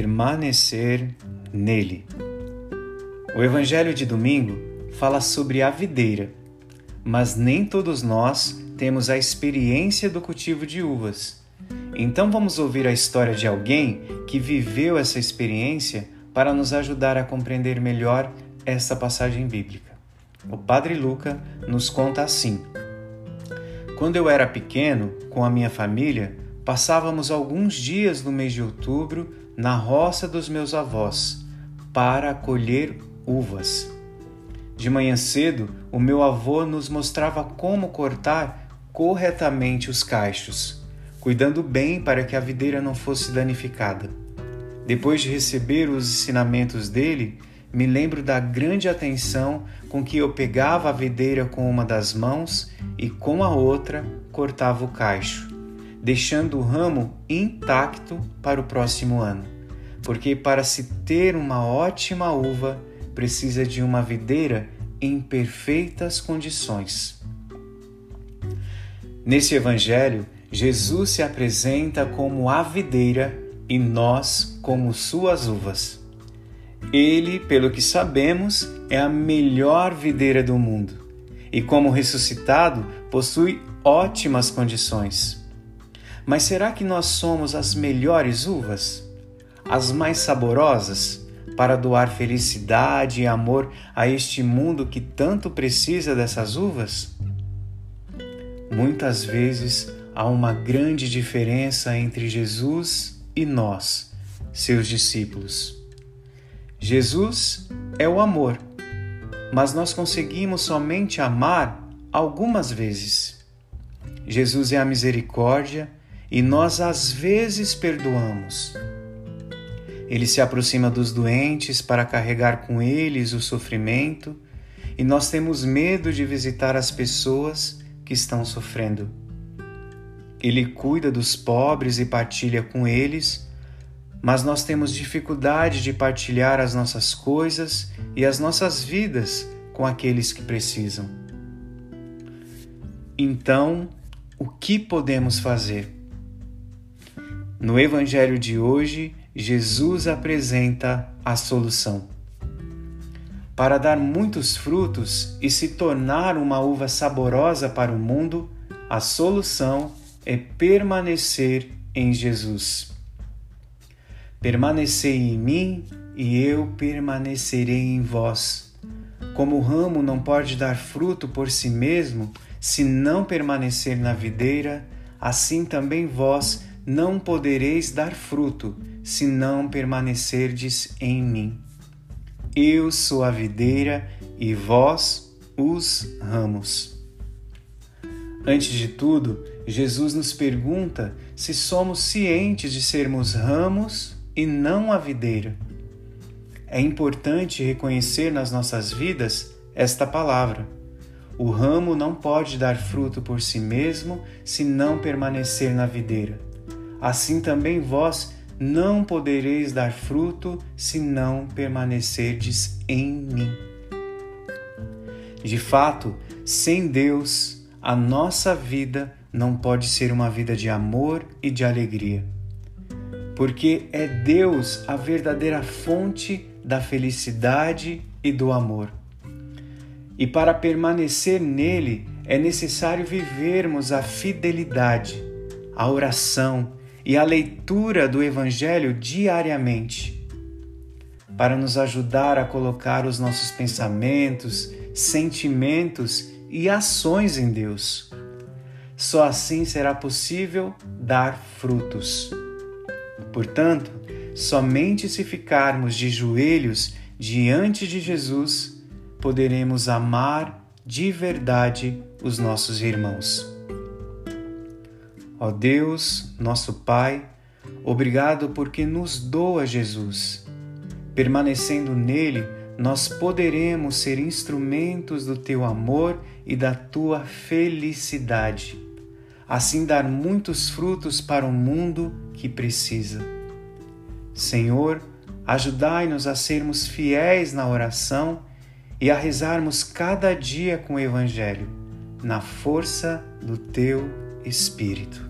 permanecer nele. O Evangelho de domingo fala sobre a videira, mas nem todos nós temos a experiência do cultivo de uvas. Então vamos ouvir a história de alguém que viveu essa experiência para nos ajudar a compreender melhor essa passagem bíblica. O Padre Luca nos conta assim: Quando eu era pequeno, com a minha família, passávamos alguns dias no mês de outubro na roça dos meus avós para colher uvas. De manhã cedo, o meu avô nos mostrava como cortar corretamente os cachos, cuidando bem para que a videira não fosse danificada. Depois de receber os ensinamentos dele, me lembro da grande atenção com que eu pegava a videira com uma das mãos e com a outra cortava o cacho deixando o ramo intacto para o próximo ano. Porque para se ter uma ótima uva, precisa de uma videira em perfeitas condições. Nesse evangelho, Jesus se apresenta como a videira e nós como suas uvas. Ele, pelo que sabemos, é a melhor videira do mundo e, como ressuscitado, possui ótimas condições. Mas será que nós somos as melhores uvas? As mais saborosas? Para doar felicidade e amor a este mundo que tanto precisa dessas uvas? Muitas vezes há uma grande diferença entre Jesus e nós, seus discípulos. Jesus é o amor, mas nós conseguimos somente amar algumas vezes. Jesus é a misericórdia e nós às vezes perdoamos. Ele se aproxima dos doentes para carregar com eles o sofrimento e nós temos medo de visitar as pessoas que estão sofrendo. Ele cuida dos pobres e partilha com eles, mas nós temos dificuldade de partilhar as nossas coisas e as nossas vidas com aqueles que precisam. Então, o que podemos fazer? No Evangelho de hoje, Jesus apresenta a solução. Para dar muitos frutos e se tornar uma uva saborosa para o mundo, a solução é permanecer em Jesus. Permanecei em mim e eu permanecerei em vós. Como o ramo não pode dar fruto por si mesmo se não permanecer na videira, assim também vós não podereis dar fruto se não permanecerdes em mim. Eu sou a videira e vós os ramos. Antes de tudo, Jesus nos pergunta se somos cientes de sermos ramos e não a videira. É importante reconhecer nas nossas vidas esta palavra. O ramo não pode dar fruto por si mesmo se não permanecer na videira assim também vós não podereis dar fruto se não permanecerdes em mim. De fato, sem Deus, a nossa vida não pode ser uma vida de amor e de alegria. Porque é Deus a verdadeira fonte da felicidade e do amor. E para permanecer nele é necessário vivermos a fidelidade, a oração, e a leitura do Evangelho diariamente, para nos ajudar a colocar os nossos pensamentos, sentimentos e ações em Deus. Só assim será possível dar frutos. Portanto, somente se ficarmos de joelhos diante de Jesus, poderemos amar de verdade os nossos irmãos. Ó Deus, nosso Pai, obrigado porque nos doa Jesus. Permanecendo nele, nós poderemos ser instrumentos do teu amor e da tua felicidade. Assim, dar muitos frutos para o mundo que precisa. Senhor, ajudai-nos a sermos fiéis na oração e a rezarmos cada dia com o Evangelho, na força do teu Espírito.